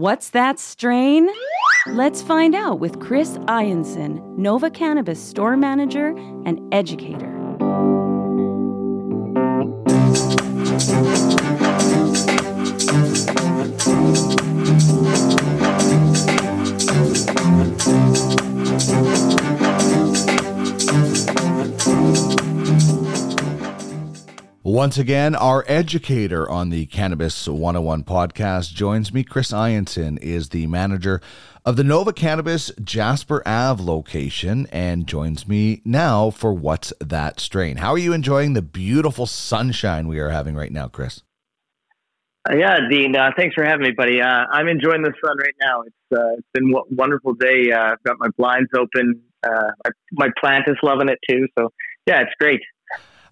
What's that strain? Let's find out with Chris Ianson, Nova Cannabis store manager and educator. Once again, our educator on the Cannabis 101 podcast joins me. Chris Ianson is the manager of the Nova Cannabis Jasper Ave location and joins me now for What's That Strain. How are you enjoying the beautiful sunshine we are having right now, Chris? Yeah, Dean. Uh, thanks for having me, buddy. Uh, I'm enjoying the sun right now. It's uh, it's been a wonderful day. Uh, I've got my blinds open. Uh, my plant is loving it too. So yeah, it's great.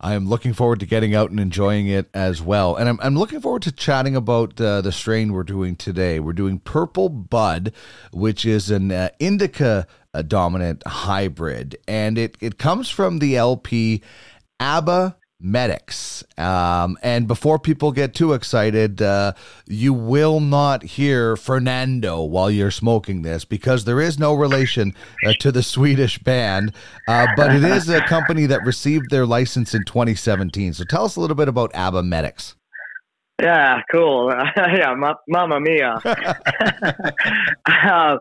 I am looking forward to getting out and enjoying it as well. And I'm, I'm looking forward to chatting about uh, the strain we're doing today. We're doing Purple Bud, which is an uh, indica uh, dominant hybrid. And it, it comes from the LP ABBA Medix. Um, and before people get too excited, uh, you will not hear Fernando while you're smoking this because there is no relation uh, to the Swedish band, uh, but it is a company that received their license in 2017. So tell us a little bit about Abba Medix. Yeah, cool. yeah, ma- Mamma Mia. Uh,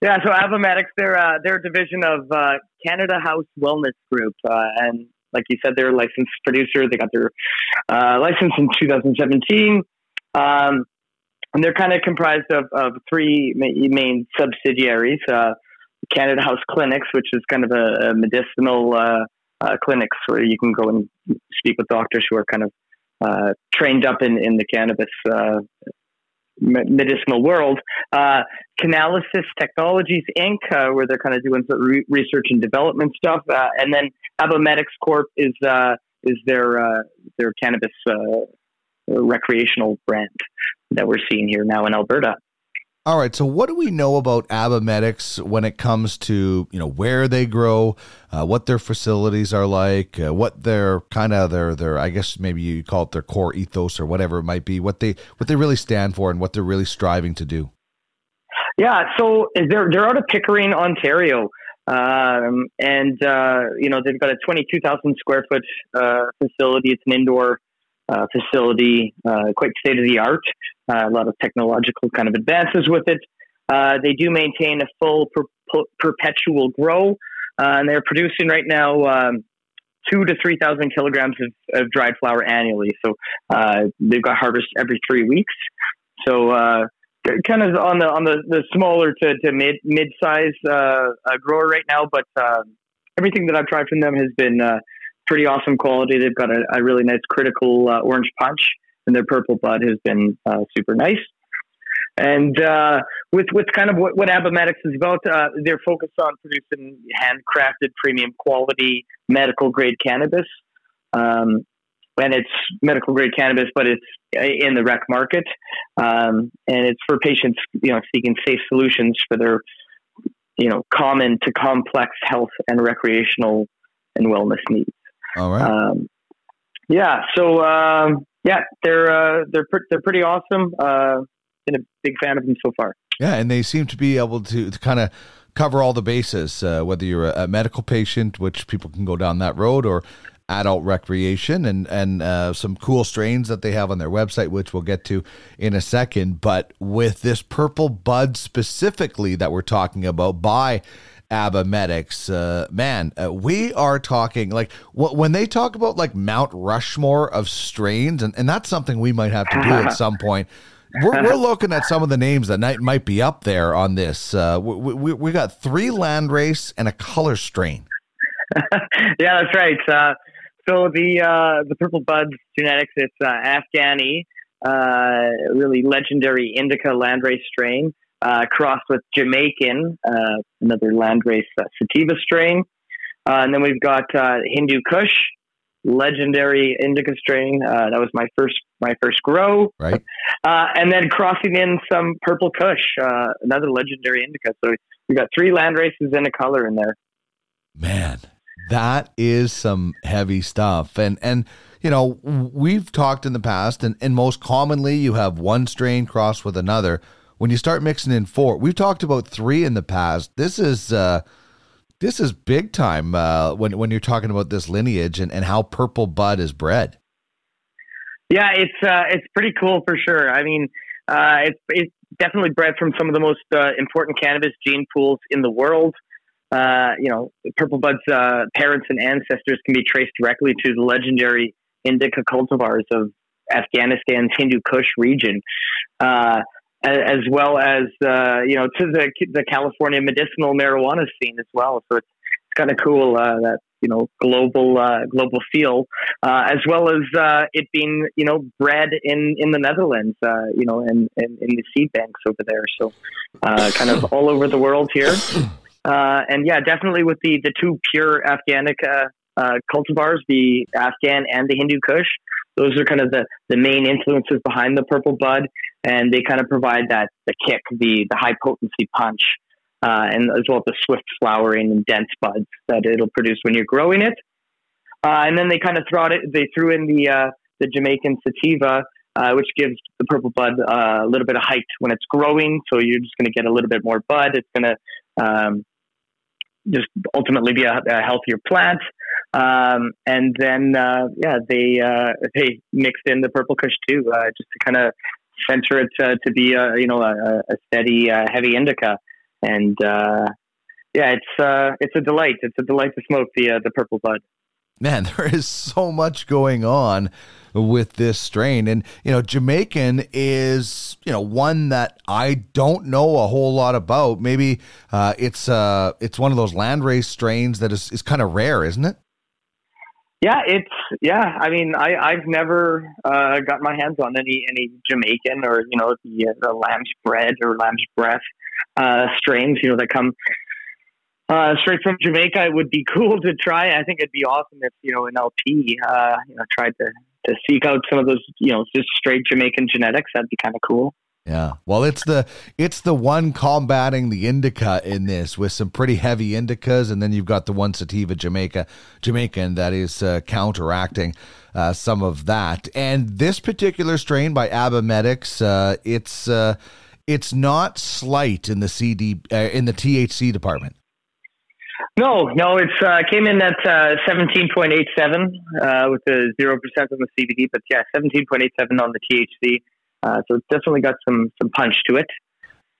yeah, so Abba Medix, they're, uh, they're a division of uh, Canada House Wellness Group. and like you said, they're a licensed producer. They got their uh, license in 2017. Um, and they're kind of comprised of, of three main subsidiaries uh, Canada House Clinics, which is kind of a, a medicinal uh, uh, clinics where you can go and speak with doctors who are kind of uh, trained up in, in the cannabis uh, medicinal world. Uh, Knalysis Technologies Inc., uh, where they're kind of doing re- research and development stuff, uh, and then Abba Medix Corp is uh, is their uh, their cannabis uh, recreational brand that we're seeing here now in Alberta. All right. So, what do we know about Abba Medix when it comes to you know where they grow, uh, what their facilities are like, uh, what their kind of their their I guess maybe you call it their core ethos or whatever it might be, what they what they really stand for and what they're really striving to do. Yeah. So they're they're out of Pickering, Ontario, um, and uh, you know they've got a twenty two thousand square foot uh, facility. It's an indoor uh, facility, uh, quite state of the art. Uh, a lot of technological kind of advances with it. Uh, they do maintain a full per- per- perpetual grow, uh, and they're producing right now um, two to three thousand kilograms of, of, dried flower annually. So uh, they've got harvest every three weeks. So kind of on the on the, the smaller to, to mid mid size grower right now, but everything that I've tried from them has been pretty awesome quality. They've got a, a really nice critical uh, orange punch, and their purple bud has been uh, super nice. And uh, with with kind of what, what Abba Medix is about, uh, they're focused on producing handcrafted, premium quality, medical grade cannabis. Um, and it's medical grade cannabis, but it's in the rec market, um, and it's for patients, you know, seeking safe solutions for their, you know, common to complex health and recreational and wellness needs. All right. Um, yeah. So um, yeah, they're uh, they're pr- they're pretty awesome. Uh, been a big fan of them so far. Yeah, and they seem to be able to, to kind of cover all the bases. Uh, whether you're a, a, medical patient, which people can go down that road, or adult recreation, and and uh, some cool strains that they have on their website, which we'll get to in a second. But with this purple bud specifically that we're talking about by Abba Medix, uh, man, uh, we are talking like w- when they talk about like Mount Rushmore of strains, and, and that's something we might have to do at some point. We're, we're looking at some of the names that might, might be up there on this. Uh, we, we, we got three landrace and a color strain. yeah, that's right. Uh, so the uh, the purple buds genetics, it's uh, Afghani, really legendary indica landrace strain uh, crossed with Jamaican, uh, another landrace uh, sativa strain. Uh, and then we've got uh, Hindu Kush, legendary indica strain. Uh, that was my first my first grow. Right. and then crossing in some Purple Kush, another legendary indica. So we've got three land races and a color in there. Man, that is some heavy stuff. And and you know we've talked in the past, and, and most commonly you have one strain crossed with another when you start mixing in four, we've talked about three in the past. This is uh, this is big time uh, when when you're talking about this lineage and, and how purple bud is bred. Yeah, it's uh, it's pretty cool for sure. I mean, uh, it's it's definitely bred from some of the most uh, important cannabis gene pools in the world. Uh, you know, Purple Bud's uh, parents and ancestors can be traced directly to the legendary indica cultivars of Afghanistan's Hindu Kush region, uh, as well as uh, you know to the the California medicinal marijuana scene as well. So it's, it's kind of cool uh, that you know global uh, global feel, uh, as well as uh, it being you know bred in in the Netherlands, uh, you know, and in, in, in, the seed banks over there. So uh, kind of all over the world here, uh, and yeah, definitely with the the two pure Afghanica cultivars, the Afghan and the Hindu Kush. Those are kind of the, the main influences behind the purple bud, and they kind of provide that the kick, the the high potency punch uh, and as well as the swift flowering and dense buds that it'll produce when you're growing it. Uh, and then they kind of threw it. They threw in the uh, the Jamaican sativa, uh, which gives the purple bud uh, a little bit of height when it's growing. So you're just going to get a little bit more bud. It's going to um, just ultimately be a, a healthier plant. Um, and then uh, yeah, they they mixed in the purple kush too, just to kind of center it to be a you know a, a steady heavy indica and uh, yeah, it's uh, it's a delight. It's a delight to smoke the uh, the purple bud. Man, there is so much going on with this strain, and you know, Jamaican is you know one that I don't know a whole lot about. Maybe uh, it's uh, it's one of those landrace strains that is is kind of rare, isn't it? Yeah, it's yeah. I mean, I I've never uh, got my hands on any any Jamaican or you know the, the lamb's bread or lamb's breath uh, strains, you know, that come uh, straight from Jamaica. It would be cool to try. I think it'd be awesome if you know an LP, uh, you know, tried to to seek out some of those, you know, just straight Jamaican genetics. That'd be kind of cool. Yeah. Well, it's the it's the one combating the indica in this with some pretty heavy indicas, and then you've got the one sativa Jamaica Jamaican that is uh, counteracting uh, some of that. And this particular strain by Abba-Medix, uh, it's uh, it's not slight in the CD uh, in the THC department. No, no, it's uh, came in at uh, seventeen point eight seven uh, with zero percent on the CBD, but yeah, seventeen point eight seven on the THC. Uh, so it's definitely got some some punch to it.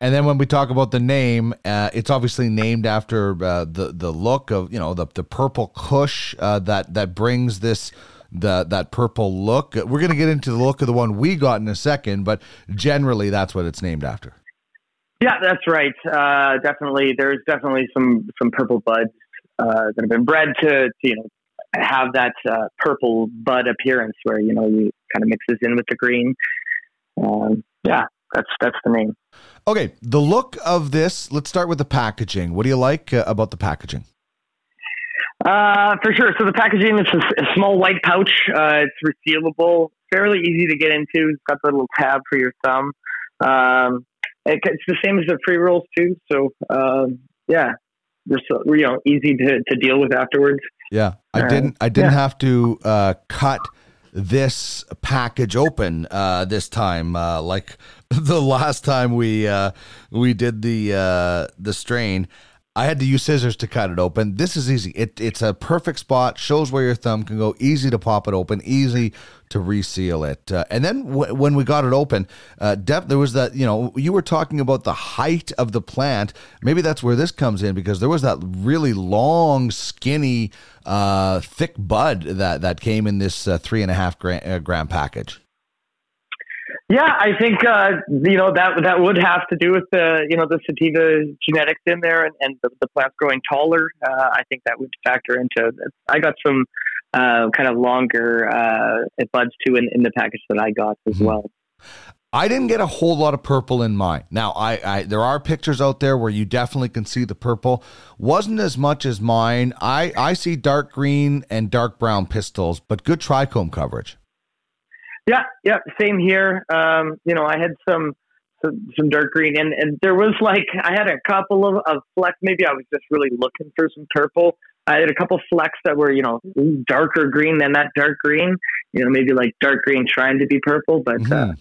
And then when we talk about the name, uh, it's obviously named after uh, the the look of you know the the purple Kush uh, that that brings this the that purple look. We're to get into the look of the one we got in a second, but generally that's what it's named after. Yeah, that's right. Uh, definitely, there's definitely some some purple buds uh, that have been bred to, to you know have that uh, purple bud appearance where you know you kind of mixes in with the green. Um, yeah, that's that's the name. Okay, the look of this. Let's start with the packaging. What do you like uh, about the packaging? Uh, for sure. So the packaging is a, a small white pouch. Uh, it's resealable, fairly easy to get into. It's got the little tab for your thumb. Um, it's the same as the pre rolls too. So um, yeah, you know, easy to, to deal with afterwards. Yeah, I uh, didn't. I didn't yeah. have to uh, cut this package open uh, this time, uh, like the last time we uh, we did the uh, the strain. I had to use scissors to cut it open. This is easy. It, it's a perfect spot. Shows where your thumb can go. Easy to pop it open. Easy to reseal it. Uh, and then w- when we got it open, uh, depth, there was that. You know, you were talking about the height of the plant. Maybe that's where this comes in because there was that really long, skinny, uh, thick bud that that came in this uh, three and a half gram, uh, gram package. Yeah, I think uh, you know that that would have to do with the you know the sativa genetics in there and, and the, the plants growing taller. Uh, I think that would factor into. I got some uh, kind of longer uh, buds too in, in the package that I got as mm-hmm. well. I didn't get a whole lot of purple in mine. Now, I, I, there are pictures out there where you definitely can see the purple. Wasn't as much as mine. I I see dark green and dark brown pistils, but good trichome coverage. Yeah, yeah, same here. Um, you know, I had some, some some dark green, and and there was like I had a couple of, of flecks. Maybe I was just really looking for some purple. I had a couple flecks that were you know darker green than that dark green. You know, maybe like dark green trying to be purple, but uh,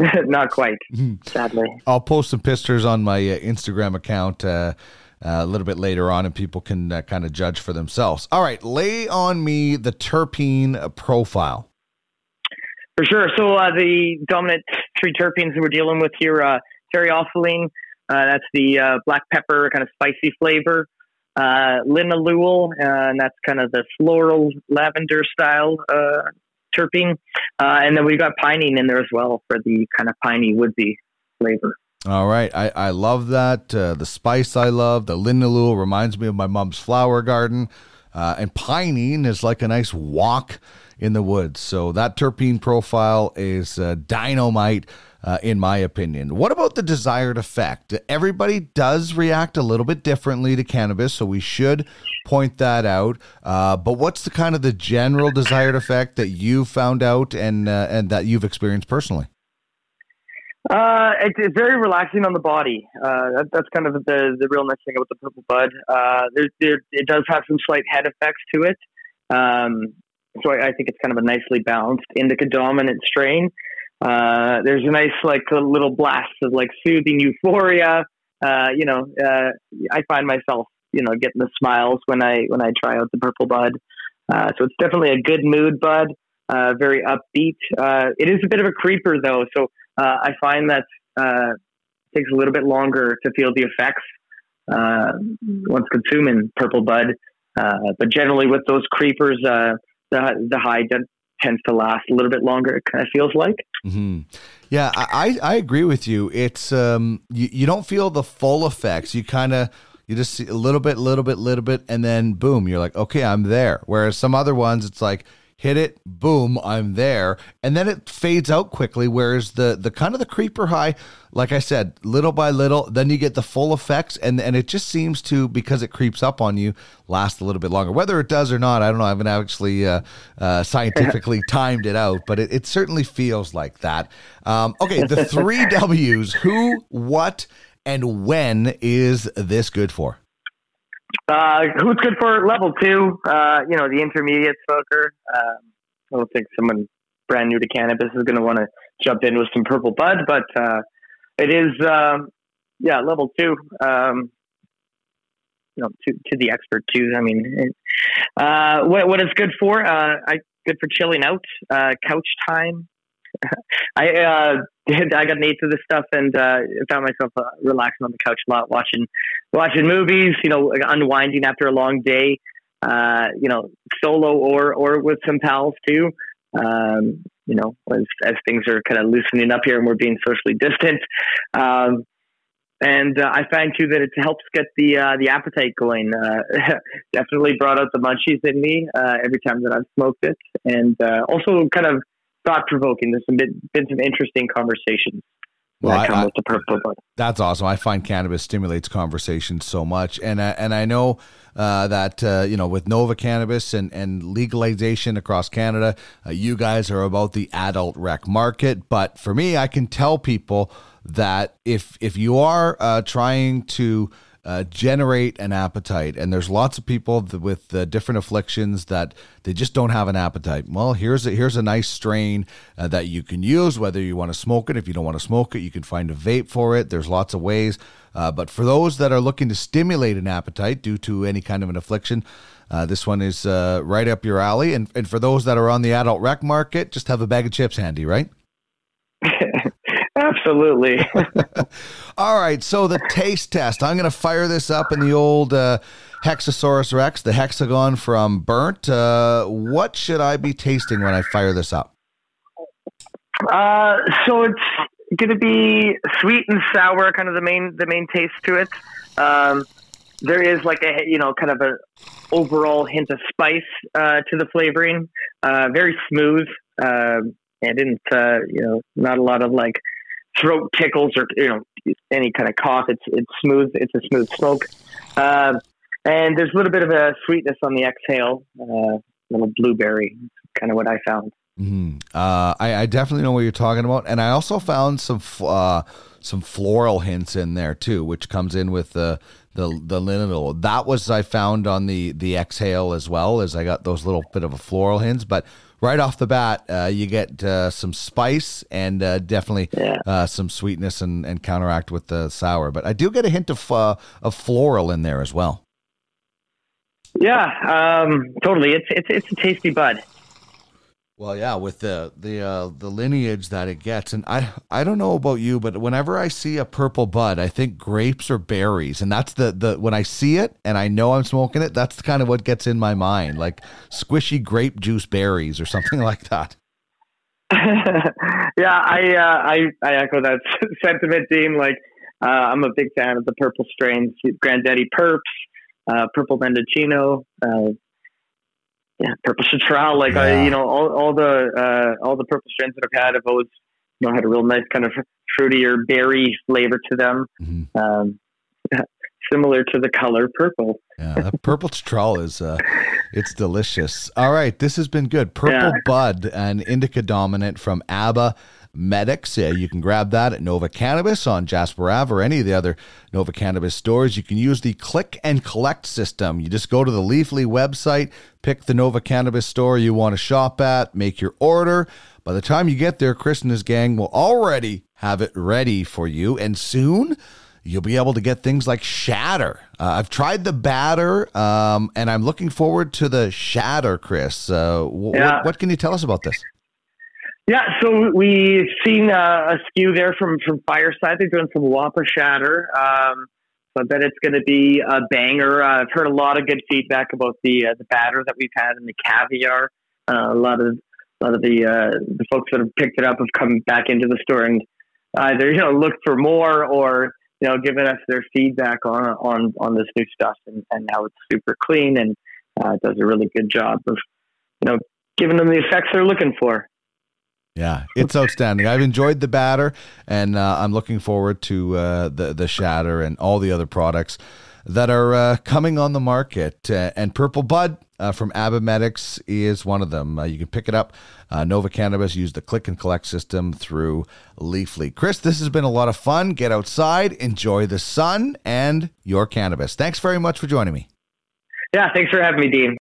mm-hmm. uh, not quite, sadly. I'll post some pictures on my uh, Instagram account uh, uh, a little bit later on, and people can uh, kind of judge for themselves. All right, lay on me the terpene profile. For sure. So uh, the dominant three terpenes we're dealing with here, uh, caryophyllene, uh, that's the uh, black pepper kind of spicy flavor. Uh, linalool, and that's kind of the floral lavender style uh, terpene. Uh, and then we've got pinene in there as well for the kind of piney woodsy flavor. All right, I, I love that. Uh, the spice I love. The linalool reminds me of my mom's flower garden. Uh, and pinene is like a nice walk in the woods. So that terpene profile is uh, dynamite uh, in my opinion. What about the desired effect? Everybody does react a little bit differently to cannabis, so we should point that out. Uh, but what's the kind of the general desired effect that you found out and uh, and that you've experienced personally? Uh, it, it's very relaxing on the body. Uh, that, that's kind of the the real nice thing about the purple bud. Uh, there, there, it does have some slight head effects to it. Um, so I, I, think it's kind of a nicely balanced indica dominant strain. Uh, there's a nice like a little blast of like soothing euphoria. Uh, you know, uh, I find myself you know getting the smiles when I when I try out the purple bud. Uh, so it's definitely a good mood bud. Uh, very upbeat. it is a bit of a creeper though, so I find that it takes a little bit longer to feel the effects once consuming purple bud. but generally, with those creepers, the high tends to last a little bit longer. It kind of feels like. Mm-hmm. Yeah, I, I agree with you. It's um you, you don't feel the full effects. You kind of you just see a little bit, little bit, little bit, and then boom, you're like, okay, I'm there. Whereas some other ones, it's like hit it, boom, I'm there, and then it fades out quickly. Whereas the the kind of the creeper high, like I said, little by little, then you get the full effects, and and it just seems to because it creeps up on you, last a little bit longer. Whether it does or not, I don't know. I haven't actually uh, uh, scientifically timed it out, but it, it certainly feels like that. Um, okay, the three W's: who, what, and when is this good for? Uh, who's good for level two? Uh, you know, the intermediate smoker. Um, I don't think someone brand new to cannabis is going to want to jump in with some purple bud, but uh, it is, um, yeah, level two. Um, you know, to, to the expert too. I mean, it, uh, what what is good for? Uh, I good for chilling out, uh, couch time. I uh, I got of this stuff and uh, found myself uh, relaxing on the couch a lot, watching watching movies. You know, unwinding after a long day. Uh, you know, solo or or with some pals too. Um, you know, as as things are kind of loosening up here and we're being socially distant. Um, and uh, I find too that it helps get the uh, the appetite going. Uh, definitely brought out the munchies in me uh, every time that I've smoked it, and uh, also kind of thought provoking. There's some been, been some interesting conversations. Well, I, I, that's awesome. I find cannabis stimulates conversation so much, and I, and I know uh, that uh, you know with Nova Cannabis and and legalization across Canada, uh, you guys are about the adult rec market. But for me, I can tell people that if if you are uh, trying to uh, generate an appetite. And there's lots of people with uh, different afflictions that they just don't have an appetite. Well, here's a, here's a nice strain uh, that you can use, whether you want to smoke it. If you don't want to smoke it, you can find a vape for it. There's lots of ways. Uh, but for those that are looking to stimulate an appetite due to any kind of an affliction, uh, this one is uh, right up your alley. And, and for those that are on the adult rec market, just have a bag of chips handy, right? Absolutely. All right. So the taste test. I'm going to fire this up in the old uh, Hexasaurus Rex, the hexagon from Burnt. Uh, what should I be tasting when I fire this up? Uh, so it's going to be sweet and sour, kind of the main the main taste to it. Um, there is like a you know kind of a overall hint of spice uh, to the flavoring. Uh, very smooth. Uh, and didn't uh, you know not a lot of like throat tickles or you know any kind of cough. It's it's smooth. It's a smooth smoke, uh, and there's a little bit of a sweetness on the exhale. Uh, little blueberry, kind of what I found. Mm-hmm. Uh, I, I, definitely know what you're talking about, and I also found some uh, some floral hints in there too, which comes in with the the the. That was I found on the the exhale as well as I got those little bit of a floral hints, but right off the bat, uh, you get uh, some spice and uh, definitely Yeah. uh, some sweetness and, and counteract with the sour. But I do get a hint of uh, of floral in there as well. Yeah, um, totally. It's it's it's a tasty bud. Well, yeah, with the the uh, the lineage that it gets, and I I don't know about you, but whenever I see a purple bud, I think grapes or berries, and that's the the when I see it and I know I'm smoking it, that's kind of what gets in my mind, like squishy grape juice berries or something like that. yeah, I, uh, I I echo that sentiment, Dean. Like, uh, I'm a big fan of the purple strains, Granddaddy Purps, uh, Purple Mendocino, uh, yeah, Purple Citral. Like, Yeah. I, you know, all, all the uh, all the purple strains that I've had have always, you know, had a real nice kind of fruitier berry flavor to them, Mhm. um, similar to the color purple. Yeah, that purple citral is uh, it's delicious. All right, this has been good. Purple Yeah. Bud, an indica dominant from ABBA Medix. Uh, you can grab that at Nova Cannabis on Jasper Ave or any of the other Nova Cannabis stores. You can use the click and collect system. You just go to the Leafly website, pick the Nova Cannabis store you want to shop at, make your order. By the time you get there, Chris and his gang will already have it ready for you, and soon you'll be able to get things like shatter. Uh, I've tried the batter, um, and I'm looking forward to the shatter, Chris. Uh, wh- Yeah. what, what can you tell us about this? Yeah, so we've seen uh, a SKU there from from Fireside. They're doing some Whopper Shatter. Um, so I bet it's going to be a banger. Uh, I've heard a lot of good feedback about the uh, the batter that we've had and the caviar. Uh, a lot of a lot of the uh, the folks that have picked it up have come back into the store and either you know looked for more or you know given us their feedback on on on this new stuff and, and how it's super clean and uh, does a really good job of you know giving them the effects they're looking for. Yeah, it's outstanding. I've enjoyed the batter, and uh, I'm looking forward to uh, the the shatter and all the other products that are uh, coming on the market. Uh, and Purple Bud uh, from Abba Medix is one of them. Uh, you can pick it up. Uh, Nova Cannabis use the click and collect system through Leafly. Chris, this has been a lot of fun. Get outside, enjoy the sun and your cannabis. Thanks very much for joining me. Yeah, thanks for having me, Dean.